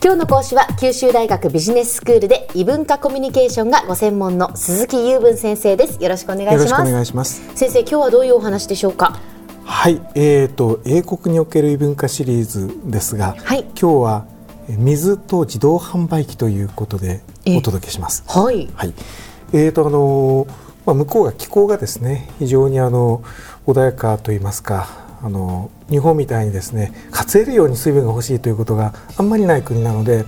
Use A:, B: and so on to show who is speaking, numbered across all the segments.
A: 今日の講師は九州大学ビジネススクールで異文化コミュニケーションがご専門の鈴木雄文先生です。よろしくお願いします。
B: お願いします。
A: 先生今日はどういうお話でしょうか？
B: はい、えーと英国における異文化シリーズですが、はい、今日は水と自動販売機ということでお届けします。
A: はい。はい。
B: えーとあのまあ向こうが気候がですね非常にあの穏やかと言いますかあの日本みたいにですね活えるように水分が欲しいということがあんまりない国なので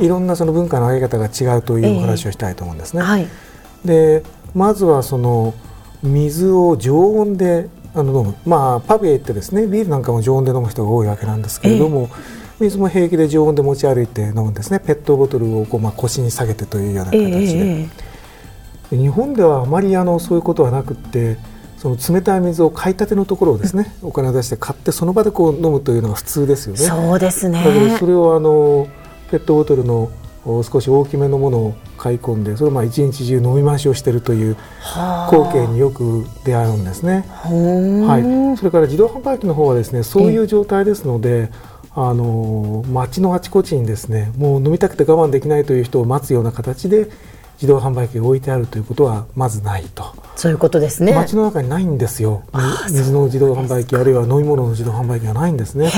B: いろんなその文化の上げ方が違うというお話をしたいと思うんですね。えーはい、でまずはその水を常温であの飲む、まあ、パブへ行ってですねビールなんかも常温で飲む人が多いわけなんですけれども、えー、水も平気で常温で持ち歩いて飲むんですね。ペットボトルをこう、まあ、腰に下げてというような形で、えー、日本ではあまりあのそういうことはなくってその冷たい水を買いたてのところをですね、お金を出して買ってその場でこう飲むというのが普通ですよね。
A: そうですね。
B: だからそれをあのペットボトルの少し大きめのものを買い込んでそれをまあ一日中飲み回しをしているという光景によく出会うんですね。はい。それから自動販売機の方はですねそういう状態ですので。あの街のあちこちにですねもう飲みたくて我慢できないという人を待つような形で自動販売機が置いてあるということはまずないと
A: そういうことですね。
B: 街の中にないんですよ。水の自動販売機あるいは飲み物の自動販売機がないんですね。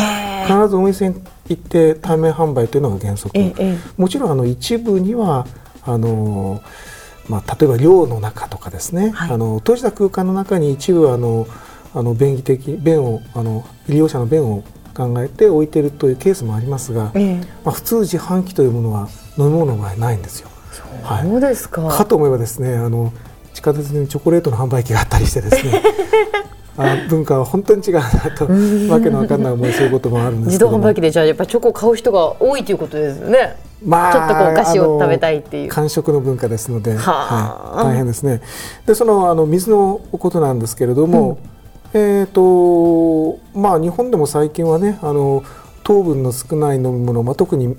B: 必ずお店に行って対面販売というのが原則。もちろんあの一部にはあのまあ、例えば寮の中とかですね、はい、あの閉じた空間の中に一部あのあの便宜的便をあの利用者の便を考えて置いているというケースもありますが、えまあ、普通自販機というものは飲み物の場合ないんですよ。
A: そうですか、
B: はい、かと思えばですねあの地下鉄にチョコレートの販売機があったりしてですね。あ文化は本当に違うなとわけのわかんない思いそういうこともあるんです
A: 自動販売機でじゃあやっぱりチョコを買う人が多いということですよね。まあ、ちょっとこうお菓子を食べたいっていう。
B: 完食の文化ですので、はい、大変ですね。でそのあの水のことなんですけれども、うん、えっ、とまあ日本でも最近はねあの糖分の少ない飲み物、まあ、特に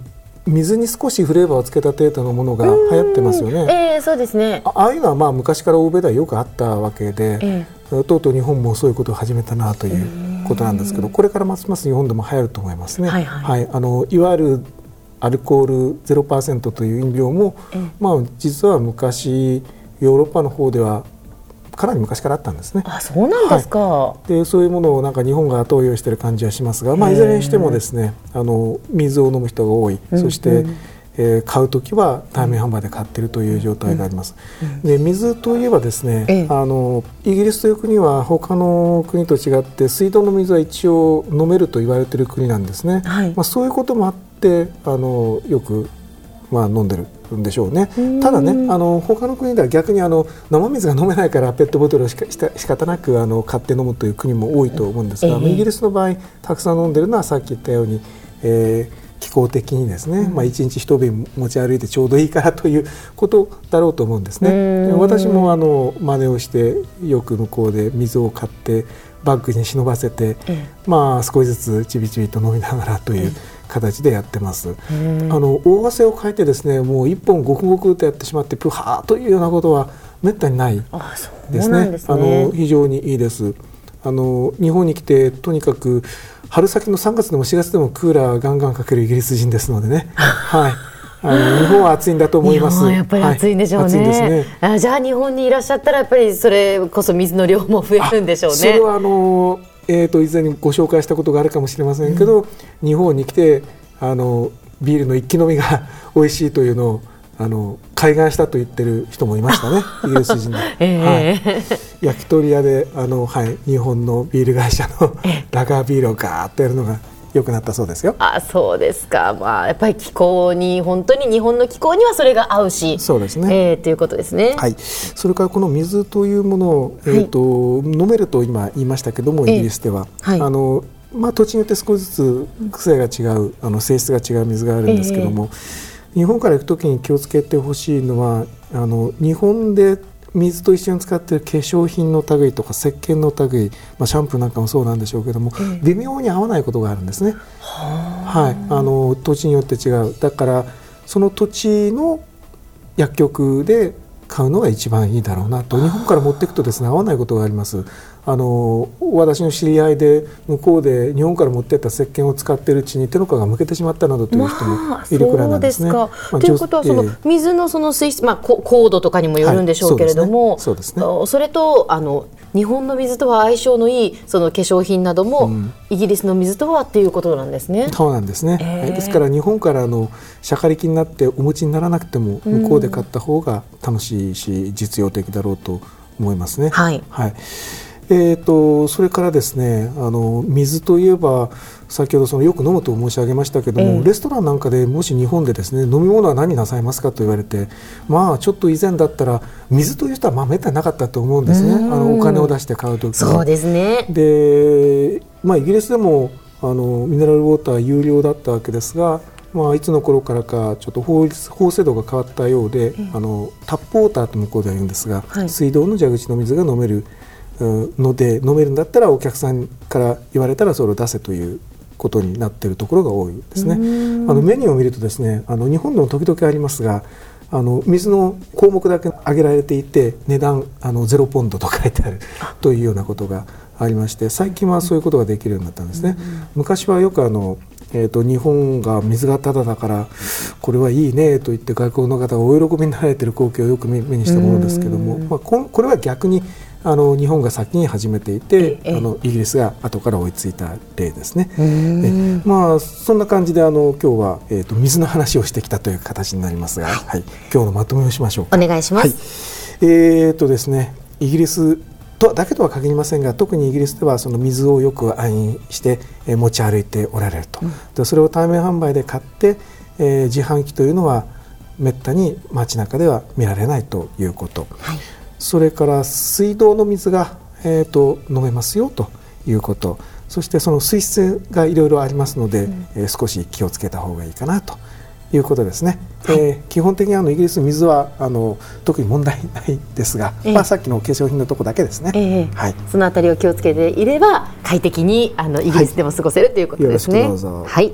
B: 水に少しフレーバーをつけた程度のものが流行ってますよね。
A: えー、そうですね。
B: ああいうのはまあ昔から欧米ではよくあったわけで、えー、とうとう日本もそういうことを始めたなということなんですけどこれからますます日本でも流行ると思いますね。はい、はい。はい、あのいわゆるアルコール0%という飲料も、えー、まあ、実は昔ヨーロッパの方ではかなり昔からあったんですね。
A: あそうなんですか、は
B: い、でそういうものをなんか日本が後追いしている感じはしますが、まあ、いずれにしてもですねあの水を飲む人が多い、そして、うん。うんえー、買う時は対面販売で買っているという状態があります。で水といえばですね、あのイギリスという国は他の国と違って水道の水は一応飲めると言われている国なんですね。はい、まあそういうこともあってあのよくまあ飲んでるんでしょうね。ただね、あの他の国では逆にあの生水が飲めないからペットボトルをしか仕方なくあの買って飲むという国も多いと思うんですが、えー、イギリスの場合たくさん飲んでるのはさっき言ったように、えー、気候的にですね、うん、まあ一日一瓶持ち歩いてちょうどいいからということだろうと思うんですね。私もあの真似をしてよく向こうで水を買ってバッグに忍ばせて、えー、まあ少しずつちびちびと飲みながらという。えー形でやってます。あの大汗をかいてですねもう一本ごくごくとやってしまってプハーというようなことはめったにないですね。あ、ね、の非常にいいです。あの日本に来てとにかく春先の3月でも4月でもクーラーガンガンかけるイギリス人ですのでね。はい。あの日本は暑いんだと思います。
A: やっぱり暑いんでしょうね。はい、ねあじゃあ日本にいらっしゃったらやっぱりそれこそ水の量も増えるんでしょうね。そ
B: れはあのえーと、以前にご紹介したことがあるかもしれませんけど、うん、日本に来てあのビールの一気飲みが 美味しいというのをあの開眼したと言ってる人もいましたね、イギリス人で、えー、はい、焼き鳥屋であの、はい、日本のビール会社のラガービールをガーッとやるのが良くなったそうですよ。
A: あそうですか、まあ、やっぱり気候に本当に日本の気候にはそれが合うし
B: そうですね、
A: えー、ということですね、
B: はい、それからこの水というものを、えーと、はい、飲めると今言いましたけどもイギリスでは、えーはい、あのまあ、土地によって少しずつ癖が違うあの性質が違う水があるんですけども、えー、日本から行く時に気をつけてほしいのはあの日本で水と一緒に使っている化粧品の類とか石鹸の類、まあ、シャンプーなんかもそうなんでしょうけども、えー、微妙に合わないことがあるんですね。はい、あの土地によって違う。だからその土地の薬局で買うのが一番いいだろうなと。日本から持っていくとですね合わないことがありますあの私の知り合いで向こうで日本から持ってった石鹸を使っているうちに手の皮がむけてしまったなどという人もいるくらいなんですね。ま
A: あ、ということはその水のその水質、まあ、高度とかにもよるんでしょうけれども、
B: そうですね。
A: それとあの日本の水とは相性のいいその化粧品なども、イギリスの水とはっていうことなんですね。
B: そうなんですね、えー、ですから日本からのしゃかりきになってお持ちにならなくても向こうで買った方が楽しいし実用的だろうと思いますね。
A: はい、
B: はいえーと、それからですねあの水といえば先ほどそのよく飲むと申し上げましたけども、えー、レストランなんかでもし日本でですね飲み物は何なさいますかと言われてまあちょっと以前だったら水という人はまあめったになかったと思うんですね。あのお金を出して買うとき
A: そうですね。
B: で、まあ、イギリスでもあのミネラルウォーター有料だったわけですがまあ、いつの頃からかちょっと法律法制度が変わったようで、あのタップウォーターと向こうでは言うんですが、はい、水道の蛇口の水が飲めるので飲めるんだったらお客さんから言われたらそれを出せということになっているところが多いですね。あのメニューを見るとですねあの日本でも時々ありますがあの水の項目だけ挙げられていて値段あのゼロポンドと書いてあるというようなことがありまして最近はそういうことができるようになったんですね。昔はよくあのえーと、日本が水がただだからこれはいいねと言って外国の方がお喜びになられている光景をよく目にしたものですけども、まあ、これは逆にあの日本が先に始めていて、あのイギリスが後から追いついた例ですね。えまあそんな感じであの今日はえっ、ー、と水の話をしてきたという形になりますが、はい、はい、今日のまとめをしましょう
A: お願いします。
B: はい、えっ、ー、とですねイギリスとだけとは限りませんが特にイギリスではその水をよく愛飲して持ち歩いておられると、うん、でそれを対面販売で買って、えー、自販機というのはめったに街中では見られないということ、はい、それから水道の水が、えーと、飲めますよということ。そしてその水質がいろいろありますので、うん、えー、少し気をつけた方がいいかなということですね、はい、えー、基本的にあのイギリス水はあの特に問題ないですが、えー、まあ、さっきの化粧品のとこだけですね、
A: えー、はい、そのあたりを気をつけていれば快適にあのイギリスでも過ごせる、はい、ということですね。はい